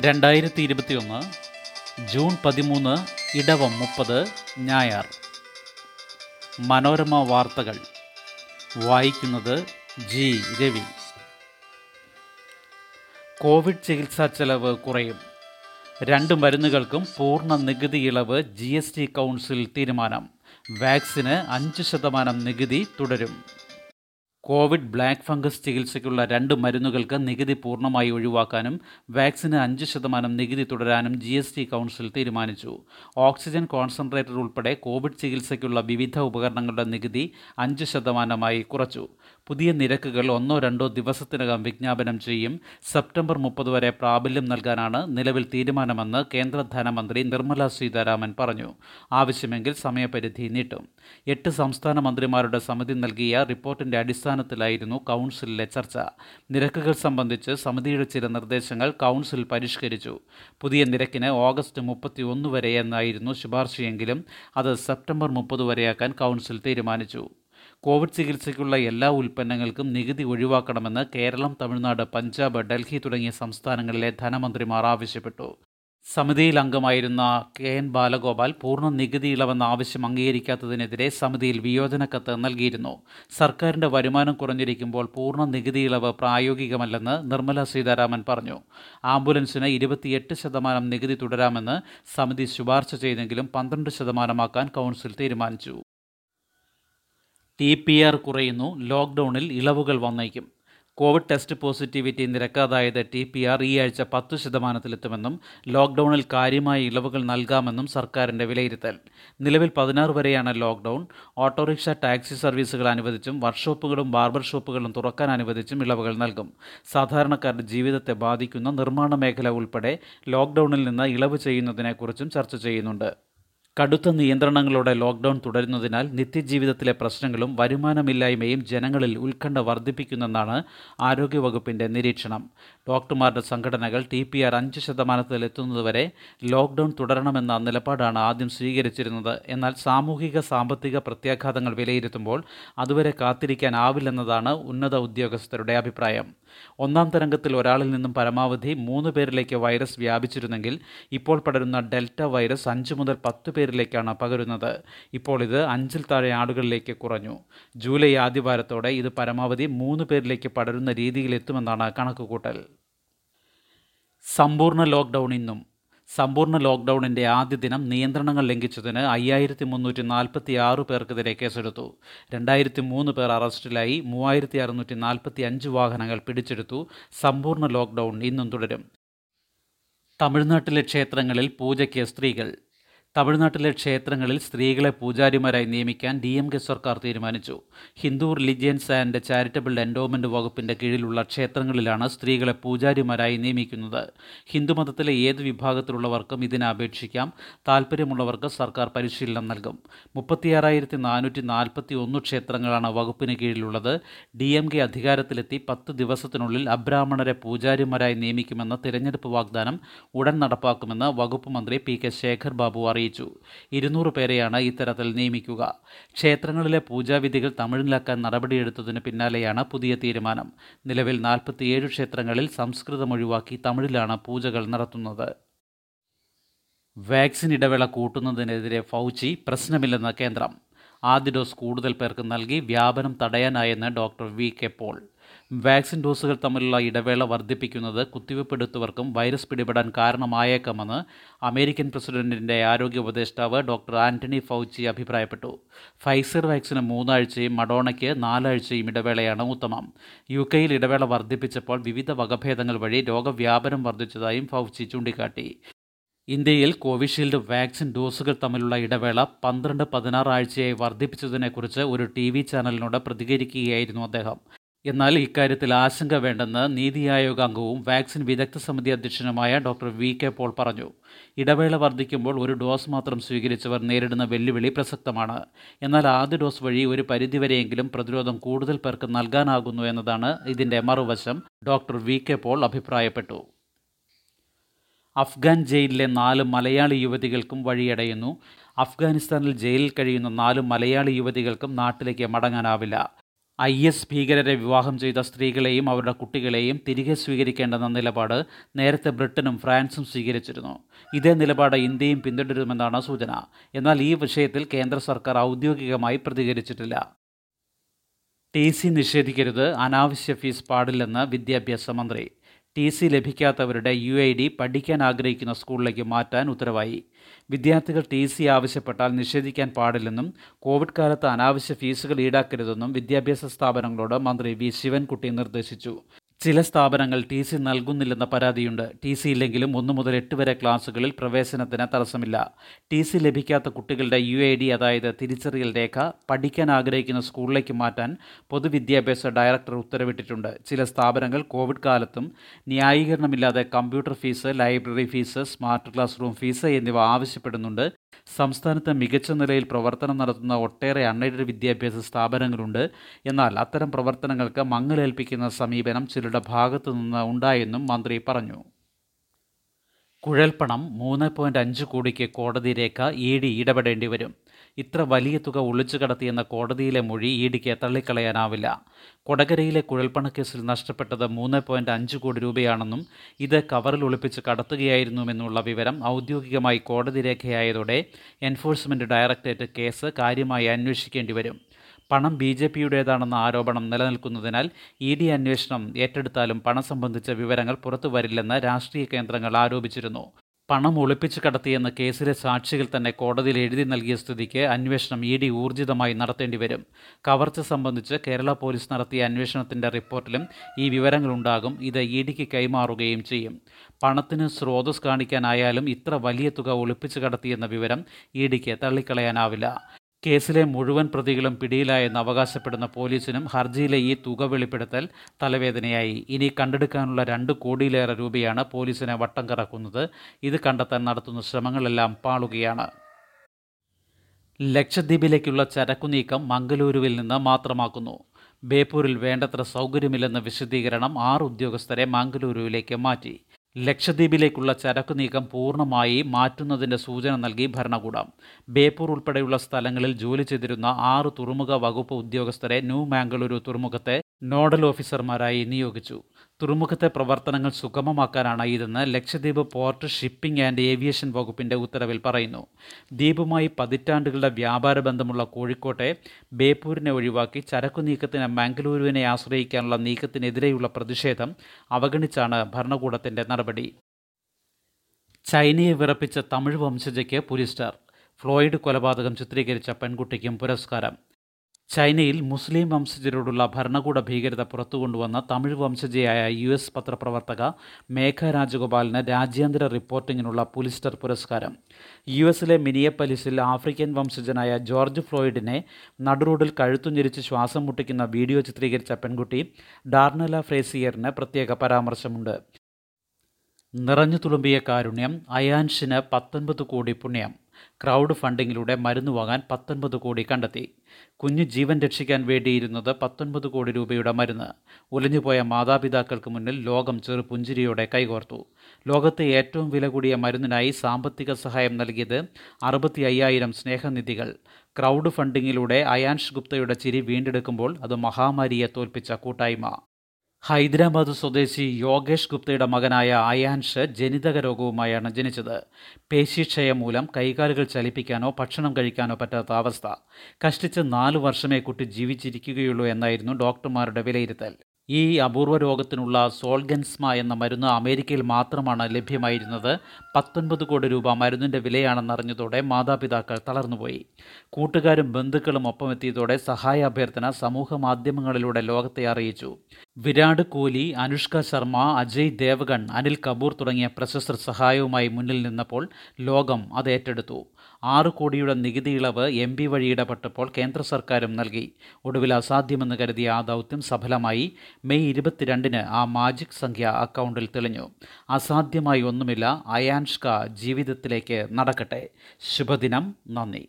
രണ്ടായിരത്തി ഇരുപത്തിയൊന്ന് ജൂൺ പതിമൂന്ന് ഇടവം മുപ്പത് ഞായർ. മനോരമ വാർത്തകൾ. വായിക്കുന്നത് ജി. രവി. കോവിഡ് ചികിത്സാ ചെലവ് കുറയും. രണ്ട് മരുന്നുകൾക്കും പൂർണ നികുതി ഇളവ് ജി. എസ്. ടി കൗൺസിൽ തീരുമാനം. വാക്സിന് അഞ്ച് ശതമാനം നികുതി തുടരും. കോവിഡ് ബ്ലാക്ക് ഫംഗസ് ചികിത്സയ്ക്കുള്ള രണ്ട് മരുന്നുകൾക്ക് നികുതി പൂർണമായി ഒഴിവാക്കാനും വാക്സിന് അഞ്ച് ശതമാനം നികുതി തുടരാനും ജി എസ് ടി കൗൺസിൽ തീരുമാനിച്ചു. ഓക്സിജൻ കോൺസെൻട്രേറ്റർ ഉൾപ്പെടെ കോവിഡ് ചികിത്സയ്ക്കുള്ള വിവിധ ഉപകരണങ്ങളുടെ നികുതി അഞ്ച് ശതമാനമായി കുറച്ചു. പുതിയ നിരക്കുകൾ ഒന്നോ രണ്ടോ ദിവസത്തിനകം വിജ്ഞാപനം ചെയ്യും. സെപ്റ്റംബർ മുപ്പത് വരെ പ്രാബല്യം നൽകാനാണ് നിലവിൽ തീരുമാനമെന്ന് കേന്ദ്ര ധനമന്ത്രി നിർമ്മല സീതാരാമൻ പറഞ്ഞു. ആവശ്യമെങ്കിൽ സമയപരിധി നീട്ടും. എട്ട് സംസ്ഥാന മന്ത്രിമാരുടെ സമിതി നൽകിയ റിപ്പോർട്ടിന്റെ അടിസ്ഥാനത്തിലായിരുന്നു കൗൺസിലിലെ ചർച്ച. നിരക്കുകൾ സംബന്ധിച്ച് സമിതിയുടെ ചില നിർദ്ദേശങ്ങൾ കൗൺസിൽ പരിഷ്കരിച്ചു. പുതിയ നിരക്കിന് ഓഗസ്റ്റ് മുപ്പത്തി ഒന്ന് വരെ എന്നായിരുന്നു ശുപാർശയെങ്കിലും അത് സെപ്റ്റംബർ മുപ്പത് വരെയാക്കാൻ കൗൺസിൽ തീരുമാനിച്ചു. കോവിഡ് ചികിത്സയ്ക്കുള്ള എല്ലാ ഉൽപ്പന്നങ്ങൾക്കും നികുതി ഒഴിവാക്കണമെന്ന് കേരളം തമിഴ്നാട് പഞ്ചാബ് ഡൽഹി തുടങ്ങിയ സംസ്ഥാനങ്ങളിലെ ധനമന്ത്രിമാർ ആവശ്യപ്പെട്ടു. സമിതിയിൽ അംഗമായിരുന്ന കെ എൻ ബാലഗോപാൽ പൂർണ നികുതി ഇളവെന്ന ആവശ്യം അംഗീകരിക്കാത്തതിനെതിരെ സമിതിയിൽ വിയോജന കത്ത് നൽകിയിരുന്നു. സർക്കാരിന്റെ വരുമാനം കുറഞ്ഞിരിക്കുമ്പോൾ പൂർണ നികുതി ഇളവ് പ്രായോഗികമല്ലെന്ന് നിർമ്മല സീതാരാമൻ പറഞ്ഞു. ആംബുലൻസിന് ഇരുപത്തിയെട്ട് ശതമാനം നികുതി തുടരാമെന്ന് സമിതി ശുപാർശ ചെയ്തെങ്കിലും പന്ത്രണ്ട് ശതമാനമാക്കാൻ കൗൺസിൽ തീരുമാനിച്ചു. ടി പി ആർ കുറയുന്നു. ലോക്ക്ഡൗണിൽ ഇളവുകൾ വന്നേക്കും. കോവിഡ് ടെസ്റ്റ് പോസിറ്റിവിറ്റി നിരക്ക് അതായത് ടി പി ആർ ഈ ആഴ്ച പത്ത് ശതമാനത്തിലെത്തുമെന്നും ലോക്ക്ഡൗണിൽ കാര്യമായ ഇളവുകൾ നൽകാമെന്നും സർക്കാരിന്റെ വിലയിരുത്തൽ. നിലവിൽ പതിനാറ് വരെയാണ് ലോക്ക്ഡൗൺ ഓട്ടോറിക്ഷ ടാക്സി സർവീസുകൾ അനുവദിച്ചും വർക്ക്ഷോപ്പുകളും ബാർബർ ഷോപ്പുകളും തുറക്കാൻ അനുവദിച്ചും ഇളവുകൾ നൽകും. സാധാരണക്കാരുടെ ജീവിതത്തെ ബാധിക്കുന്ന നിർമ്മാണ മേഖല ഉൾപ്പെടെ ലോക്ക്ഡൗണിൽ നിന്ന് ഇളവ് ചെയ്യുന്നതിനെക്കുറിച്ചും ചർച്ച ചെയ്യുന്നുണ്ട്. കടുത്ത നിയന്ത്രണങ്ങളോടെ ലോക്ക്ഡൌൺ തുടരുന്നതിനാൽ നിത്യജീവിതത്തിലെ പ്രശ്നങ്ങളും വരുമാനമില്ലായ്മയും ജനങ്ങളിൽ ഉത്കണ്ഠ വർദ്ധിപ്പിക്കുന്നെന്നാണ് ആരോഗ്യവകുപ്പിന്റെ നിരീക്ഷണം. ഡോക്ടർമാരുടെ സംഘടനകൾ ടി പി ആർ അഞ്ച് ശതമാനത്തിലെത്തുന്നതുവരെ ലോക്ക്ഡൌൺ തുടരണമെന്ന നിലപാടാണ് ആദ്യം സ്വീകരിച്ചിരുന്നത്. എന്നാൽ സാമൂഹിക സാമ്പത്തിക പ്രത്യാഘാതങ്ങൾ വിലയിരുത്തുമ്പോൾ അതുവരെ കാത്തിരിക്കാനാവില്ലെന്നതാണ് ഉന്നത ഉദ്യോഗസ്ഥരുടെ അഭിപ്രായം. ഒന്നാം തരംഗത്തിൽ ഒരാളിൽ നിന്നും പരമാവധി മൂന്ന് പേരിലേക്ക് വൈറസ് വ്യാപിച്ചിരുന്നെങ്കിൽ ഇപ്പോൾ പടരുന്ന ഡെൽറ്റ വൈറസ് അഞ്ച് മുതൽ പത്ത് പേരിലേക്കാണ് പകരുന്നത്. ഇപ്പോൾ ഇത് അഞ്ചിൽ താഴെ ആളുകളിലേക്ക് കുറഞ്ഞു. ജൂലൈ ആദ്യവാരത്തോടെ ഇത് പരമാവധി മൂന്ന് പേരിലേക്ക് പടരുന്ന രീതിയിലെത്തുമെന്നാണ് കണക്കുകൂട്ടൽ. സമ്പൂർണ ലോക്ക്ഡൗൺ ഇന്നും സമ്പൂർണ ലോക്ക്ഡൌണിന്റെ ആദ്യ ദിനം നിയന്ത്രണങ്ങൾ ലംഘിച്ചതിന് അയ്യായിരത്തി മുന്നൂറ്റി നാൽപ്പത്തി ആറ് പേർക്കെതിരെ കേസെടുത്തു. രണ്ടായിരത്തി മൂന്ന് പേർ അറസ്റ്റിലായി. മൂവായിരത്തി അറുന്നൂറ്റി നാൽപ്പത്തി അഞ്ച് വാഹനങ്ങൾ പിടിച്ചെടുത്തു. സമ്പൂർണ ലോക്ക്ഡൌൺ ഇന്നും തുടരും. തമിഴ്നാട്ടിലെ ക്ഷേത്രങ്ങളിൽ പൂജയ്ക്ക് സ്ത്രീകൾ തമിഴ്നാട്ടിലെ ക്ഷേത്രങ്ങളിൽ സ്ത്രീകളെ പൂജാരിമാരായി നിയമിക്കാൻ ഡി എം കെ സർക്കാർ തീരുമാനിച്ചു. Hindu religions and charitable endowment വകുപ്പിന്റെ കീഴിലുള്ള ക്ഷേത്രങ്ങളിലാണ് സ്ത്രീകളെ പൂജാരിമാരായി നിയമിക്കുന്നത്. ഹിന്ദുമതത്തിലെ ഏത് വിഭാഗത്തിലുള്ളവർക്കും ഇതിനപേക്ഷിക്കാം താൽപ്പര്യമുള്ളവർക്ക് സർക്കാർ പരിശീലനം നൽകും. മുപ്പത്തിയാറായിരത്തി നാനൂറ്റി നാൽപ്പത്തി ഒന്ന് ക്ഷേത്രങ്ങളാണ് വകുപ്പിന് കീഴിലുള്ളത്. ഡി എം കെ അധികാരത്തിലെത്തി പത്ത് ദിവസത്തിനുള്ളിൽ അബ്രാഹ്മണരെ പൂജാരിമാരായി നിയമിക്കുമെന്ന തിരഞ്ഞെടുപ്പ് വാഗ്ദാനം ഉടൻ നടപ്പാക്കുമെന്ന് വകുപ്പ് മന്ത്രി പി കെ ശേഖർ ബാബു അറിയിച്ചു. ഇരുന്നൂറ് പേരെയാണ് ഇത്തരത്തിൽ നിയമിക്കുക. ക്ഷേത്രങ്ങളിലെ പൂജാവിധികൾ തമിഴിലാക്കാൻ നടപടിയെടുത്തതിന് പിന്നാലെയാണ് പുതിയ തീരുമാനം. നിലവിൽ നാൽപ്പത്തിയേഴ് ക്ഷേത്രങ്ങളിൽ സംസ്കൃതം ഒഴിവാക്കി തമിഴിലാണ് പൂജകൾ നടത്തുന്നത്. വാക്സിൻ ഇടവേള കൂട്ടുന്നതിനെതിരെ ഫൗച്ചി പ്രശ്നമില്ലെന്ന് കേന്ദ്രം. ആദ്യ ഡോസ് കൂടുതൽ പേർക്ക് നൽകി വ്യാപനം തടയാനായെന്ന് doctor V K Paul. Vaccine ഡോസുകൾ തമ്മിലുള്ള ഇടവേള വർദ്ധിപ്പിക്കുന്നത് കുത്തിവയ്പ്പെടുത്തവർക്കും വൈറസ് പിടിപെടാൻ കാരണമായേക്കാമെന്ന് അമേരിക്കൻ പ്രസിഡന്റിന്റെ ആരോഗ്യ ഉപദേഷ്ടാവ് ഡോക്ടർ ആന്റണി ഫൗച്ചി അഭിപ്രായപ്പെട്ടു. ഫൈസർ വാക്സിന് മൂന്നാഴ്ചയും മഡോണയ്ക്ക് നാലാഴ്ചയും ഇടവേളയാണ് ഉത്തമം. യു കെയിൽ ഇടവേള വർദ്ധിപ്പിച്ചപ്പോൾ വിവിധ വകഭേദങ്ങൾ വഴി രോഗവ്യാപനം വർദ്ധിച്ചതായും ഫൗച്ചി ചൂണ്ടിക്കാട്ടി. ഇന്ത്യയിൽ കോവിഷീൽഡ് വാക്സിൻ ഡോസുകൾ തമ്മിലുള്ള ഇടവേള പന്ത്രണ്ട് പതിനാറ് ആഴ്ചയായി വർദ്ധിപ്പിച്ചതിനെക്കുറിച്ച് ഒരു ടി വി ചാനലിനോട് പ്രതികരിക്കുകയായിരുന്നു അദ്ദേഹം. എന്നാൽ ഇക്കാര്യത്തിൽ ആശങ്ക വേണ്ടെന്ന് നീതി ആയോഗ് അംഗവും വാക്സിൻ വിദഗ്ധ സമിതി അധ്യക്ഷനുമായ ഡോക്ടർ വി കെ പോൾ പറഞ്ഞു. ഇടവേള വർദ്ധിക്കുമ്പോൾ ഒരു ഡോസ് മാത്രം സ്വീകരിച്ചവർ നേരിടുന്ന വെല്ലുവിളി പ്രസക്തമാണ്. എന്നാൽ ആദ്യ ഡോസ് വഴി ഒരു പരിധിവരെയെങ്കിലും പ്രതിരോധം കൂടുതൽ പേർക്ക് നൽകാനാകുന്നു എന്നതാണ് ഇതിന്റെ മറുവശം ഡോക്ടർ വി കെ പോൾ അഭിപ്രായപ്പെട്ടു. അഫ്ഗാൻ ജയിലിലെ നാല് മലയാളി യുവതികൾക്കും വഴിയടയുന്നു. അഫ്ഗാനിസ്ഥാനിൽ ജയിലിൽ കഴിയുന്ന നാല് മലയാളി യുവതികൾക്കും നാട്ടിലേക്ക് മടങ്ങാനാവില്ല. ഐ എസ് ഭീകരരെ വിവാഹം ചെയ്ത സ്ത്രീകളെയും അവരുടെ കുട്ടികളെയും തിരികെ സ്വീകരിക്കേണ്ടെന്ന നിലപാട് നേരത്തെ ബ്രിട്ടനും ഫ്രാൻസും സ്വീകരിച്ചിരുന്നു. ഇതേ നിലപാട് ഇന്ത്യയും പിന്തുടരുമെന്നാണ് സൂചന. എന്നാൽ ഈ വിഷയത്തിൽ കേന്ദ്ര സർക്കാർ ഔദ്യോഗികമായി പ്രതികരിച്ചിട്ടില്ല. ടി സി നിഷേധിക്കരുത് അനാവശ്യ ഫീസ് പാടില്ലെന്ന് വിദ്യാഭ്യാസ മന്ത്രി. ടി സി ലഭിക്കാത്തവരുടെ യു ഐ ഡി പഠിക്കാൻ ആഗ്രഹിക്കുന്ന സ്കൂളിലേക്ക് മാറ്റാൻ ഉത്തരവായി. വിദ്യാർത്ഥികൾ ടി സി ആവശ്യപ്പെട്ടാൽ നിഷേധിക്കാൻ പാടില്ലെന്നും കോവിഡ് കാലത്ത് അനാവശ്യ ഫീസുകൾ ഈടാക്കരുതെന്നും വിദ്യാഭ്യാസ സ്ഥാപനങ്ങളോട് മന്ത്രി വി ശിവൻകുട്ടി നിർദ്ദേശിച്ചു. ചില സ്ഥാപനങ്ങൾ ടി സി നൽകുന്നില്ലെന്ന പരാതിയുണ്ട്. ടി സി ഇല്ലെങ്കിലും ഒന്നു മുതൽ എട്ട് വരെ ക്ലാസുകളിൽ പ്രവേശനത്തിന് തടസ്സമില്ല. ടി സി ലഭിക്കാത്ത കുട്ടികളുടെ യു ഐ ഡി അതായത് തിരിച്ചറിയൽ രേഖ പഠിക്കാൻ ആഗ്രഹിക്കുന്ന സ്കൂളിലേക്ക് മാറ്റാൻ പൊതുവിദ്യാഭ്യാസ ഡയറക്ടർ ഉത്തരവിട്ടിട്ടുണ്ട്. ചില സ്ഥാപനങ്ങൾ കോവിഡ് കാലത്തും ന്യായീകരണമില്ലാതെ computer fees library fees smart class room fees എന്നിവ ആവശ്യപ്പെടുന്നുണ്ട്. സംസ്ഥാനത്ത് മികച്ച നിലയിൽ പ്രവർത്തനം നടത്തുന്ന ഒട്ടേറെ അൺഎയ്ഡഡ് വിദ്യാഭ്യാസ സ്ഥാപനങ്ങളുണ്ട്. എന്നാൽ അത്തരം പ്രവർത്തനങ്ങൾക്ക് മങ്ങലേൽപ്പിക്കുന്ന സമീപനം ചിലരുടെ ഭാഗത്തു നിന്ന് ഉണ്ടായെന്നും മന്ത്രി പറഞ്ഞു. കുഴൽപ്പണം മൂന്ന് പോയിന്റ് അഞ്ച് കോടിക്ക് കോടതി രേഖ ഇ ഡി ഇടപെടേണ്ടി വരും. ഇത്ര വലിയ തുക ഒളിച്ചു കടത്തിയെന്ന കോടതിയിലെ മൊഴി ഇ ഡിക്ക് തള്ളിക്കളയാനാവില്ല. കൊടകരയിലെ കുഴൽപ്പണക്കേസിൽ നഷ്ടപ്പെട്ടത് മൂന്ന് പോയിന്റ് അഞ്ച് കോടി രൂപയാണെന്നും ഇത് കവറിൽ ഒളിപ്പിച്ച് കടത്തുകയായിരുന്നുവെന്നുള്ള വിവരം ഔദ്യോഗികമായി കോടതി രേഖയായതോടെ എൻഫോഴ്സ്മെന്റ് ഡയറക്ടറേറ്റ് കേസ് കാര്യമായി അന്വേഷിക്കേണ്ടി വരും. പണം ബി ജെ പിയുടേതാണെന്ന ആരോപണം നിലനിൽക്കുന്നതിനാൽ ഇ ഡി അന്വേഷണം ഏറ്റെടുത്താലും പണം സംബന്ധിച്ച വിവരങ്ങൾ പുറത്തു വരില്ലെന്ന് രാഷ്ട്രീയ കേന്ദ്രങ്ങൾ ആരോപിച്ചിരുന്നു. പണം ഒളിപ്പിച്ചു കടത്തിയെന്ന കേസിലെ സാക്ഷികൾ തന്നെ കോടതിയിൽ എഴുതി നൽകിയ സ്ഥിതിക്ക് അന്വേഷണം ഇ ഡി ഊർജിതമായി നടത്തേണ്ടി വരും. കവർച്ച സംബന്ധിച്ച് കേരള പോലീസ് നടത്തിയ അന്വേഷണത്തിന്റെ റിപ്പോർട്ടിലും ഈ വിവരങ്ങളുണ്ടാകും. ഇത് ഇ ഡിക്ക് കൈമാറുകയും ചെയ്യും. പണത്തിന് സ്രോതസ് കാണിക്കാനായാലും ഇത്ര വലിയ തുക ഒളിപ്പിച്ചു കടത്തിയെന്ന വിവരം ഇ ഡിക്ക് തള്ളിക്കളയാനാവില്ല. കേസിലെ മുഴുവൻ പ്രതികളും പിടിയിലായെന്ന് അവകാശപ്പെടുന്ന പോലീസിനും ഹർജിയിലെ ഈ തുക വെളിപ്പെടുത്തൽ തലവേദനയായി. ഇനി കണ്ടെടുക്കാനുള്ള രണ്ട് കോടിയിലേറെ രൂപയാണ് പോലീസിനെ വട്ടം കറക്കുന്നത്. ഇത് കണ്ടെത്താൻ നടത്തുന്ന ശ്രമങ്ങളെല്ലാം പാളുകയാണ്. ലക്ഷദ്വീപിലേക്കുള്ള ചരക്കുനീക്കം മംഗലൂരുവിൽ നിന്ന് മാത്രമാക്കുന്നു. ബേപ്പൂരിൽ വേണ്ടത്ര സൗകര്യമില്ലെന്ന വിശദീകരണം ആറ് ഉദ്യോഗസ്ഥരെ മംഗലൂരുവിലേക്ക് മാറ്റി. ലക്ഷദ്വീപിലേക്കുള്ള ചരക്ക് നീക്കം പൂർണമായി മാറ്റുന്നതിന്റെ സൂചന നൽകി ഭരണകൂടം. ബേപ്പൂർ ഉൾപ്പെടെയുള്ള സ്ഥലങ്ങളിൽ ജോലി ചെയ്തിരുന്ന ആറ് തുറമുഖ വകുപ്പ് ഉദ്യോഗസ്ഥരെ ന്യൂ മാംഗളൂരു തുറമുഖത്തെ നോഡൽ ഓഫീസർമാരായി നിയോഗിച്ചു. തുറമുഖത്തെ പ്രവർത്തനങ്ങൾ സുഗമമാക്കാനാണ് ഇതെന്ന് Lakshadweep port shipping and aviation വകുപ്പിന്റെ ഉത്തരവിൽ പറയുന്നു. ദ്വീപുമായി പതിറ്റാണ്ടുകളുടെ വ്യാപാര ബന്ധമുള്ള കോഴിക്കോട്ടെ ബേപ്പൂരിനെ ഒഴിവാക്കി ചരക്കു നീക്കത്തിന് മംഗലൂരുവിനെ ആശ്രയിക്കാനുള്ള നീക്കത്തിനെതിരെയുള്ള പ്രതിഷേധം അവഗണിച്ചാണ് ഭരണകൂടത്തിന്റെ നടപടി. ചൈനയെ വിറപ്പിച്ച തമിഴ് വംശജയ്ക്ക് പുലിസ്റ്റാർ. ഫ്ലോയിഡ് കൊലപാതകം ചിത്രീകരിച്ച പെൺകുട്ടിക്കും പുരസ്കാരം. ചൈനയിൽ മുസ്ലിം വംശജരോടുള്ള ഭരണകൂട ഭീകരത പുറത്തുകൊണ്ടുവന്ന തമിഴ് വംശജയായ യു എസ് പത്രപ്രവർത്തക മേഘ രാജഗോപാലിന് രാജ്യാന്തര റിപ്പോർട്ടിങ്ങിനുള്ള പുലിസ്റ്റർ പുരസ്കാരം. യു എസിലെ മിനിയപ്പലിസിൽ ആഫ്രിക്കൻ വംശജനായ ജോർജ് ഫ്ലോയിഡിനെ നടുറോഡിൽ കഴുത്തുഞ്ഞിരിച്ച് ശ്വാസം മുട്ടിക്കുന്ന വീഡിയോ ചിത്രീകരിച്ച പെൺകുട്ടി ഡാർണല ഫ്രേസിയറിന് പ്രത്യേക പരാമർശമുണ്ട്. നിറഞ്ഞു തുളുമ്പിയ കാരുണ്യം അയാൻഷിന് പത്തൊൻപത് കോടി പുണ്യം. ക്രൗഡ് ഫണ്ടിങ്ങിലൂടെ മരുന്ന് വാങ്ങാൻ പത്തൊൻപത് കോടി കണ്ടെത്തി. കുഞ്ഞു ജീവൻ രക്ഷിക്കാൻ വേണ്ടിയിരുന്നത് പത്തൊൻപത് കോടി രൂപയുടെ മരുന്ന്. ഒലിഞ്ഞുപോയ മാതാപിതാക്കൾക്ക് മുന്നിൽ ലോകം ചെറുപുഞ്ചിരിയോടെ കൈകോർത്തു. ലോകത്തെ ഏറ്റവും വില കൂടിയ മരുന്നിനായി സാമ്പത്തിക സഹായം നൽകിയത് അറുപത്തി അയ്യായിരം സ്നേഹനിധികൾ. ക്രൗഡ് ഫണ്ടിങ്ങിലൂടെ അയാൻഷ് ഗുപ്തയുടെ ചിരി വീണ്ടെടുക്കുമ്പോൾ അത് മഹാമാരിയെ തോൽപ്പിച്ച കൂട്ടായ്മ. ഹൈദരാബാദ് സ്വദേശി യോഗേഷ് ഗുപ്തയുടെ മകനായ അയാൻഷ് ജനിതക രോഗവുമായാണ് ജനിച്ചത്. പേശിക്ഷയം മൂലം കൈകാലുകൾ ചലിപ്പിക്കാനോ ഭക്ഷണം കഴിക്കാനോ പറ്റാത്ത അവസ്ഥ. കഷ്ടിച്ച് നാല് വർഷമേ കുട്ടി ജീവിച്ചിരിക്കുകയുള്ളൂ എന്നായിരുന്നു ഡോക്ടർമാരുടെ വിലയിരുത്തൽ. ഈ അപൂർവ രോഗത്തിനുള്ള സോൾഗൻസ്മ എന്ന മരുന്ന് അമേരിക്കയിൽ മാത്രമാണ് ലഭ്യമായിരുന്നത്. പത്തൊൻപത് കോടി രൂപ മരുന്നിന്റെ വിലയാണെന്നറിഞ്ഞതോടെ മാതാപിതാക്കൾ തളർന്നുപോയി. കൂട്ടുകാരും ബന്ധുക്കളും ഒപ്പമെത്തിയതോടെ സഹായ അഭ്യർത്ഥന സമൂഹ മാധ്യമങ്ങളിലൂടെ ലോകത്തെ അറിയിച്ചു. വിരാട് കോഹ്ലി അനുഷ്ക ശർമ്മ അജയ് ദേവഗൺ അനിൽ കപൂർ തുടങ്ങിയ പ്രശസ്തർ സഹായവുമായി മുന്നിൽ നിന്നപ്പോൾ ലോകം അത് ഏറ്റെടുത്തു. ആറ് കോടിയുടെ നികുതി ഇളവ് എം പി വഴി ഇടപെട്ടപ്പോൾ കേന്ദ്ര സർക്കാരും നൽകി. ഒടുവിൽ അസാധ്യമെന്ന് കരുതിയ ആ ദൗത്യം സഫലമായി. മെയ് ഇരുപത്തിരണ്ടിന് ആ മാജിക് സംഖ്യ അക്കൗണ്ടിൽ തെളിഞ്ഞു. അസാധ്യമായി ഒന്നുമില്ല അയാൻഷ്ക ജീവിതത്തിലേക്ക് നടക്കട്ടെ. ശുഭദിനം നന്ദി.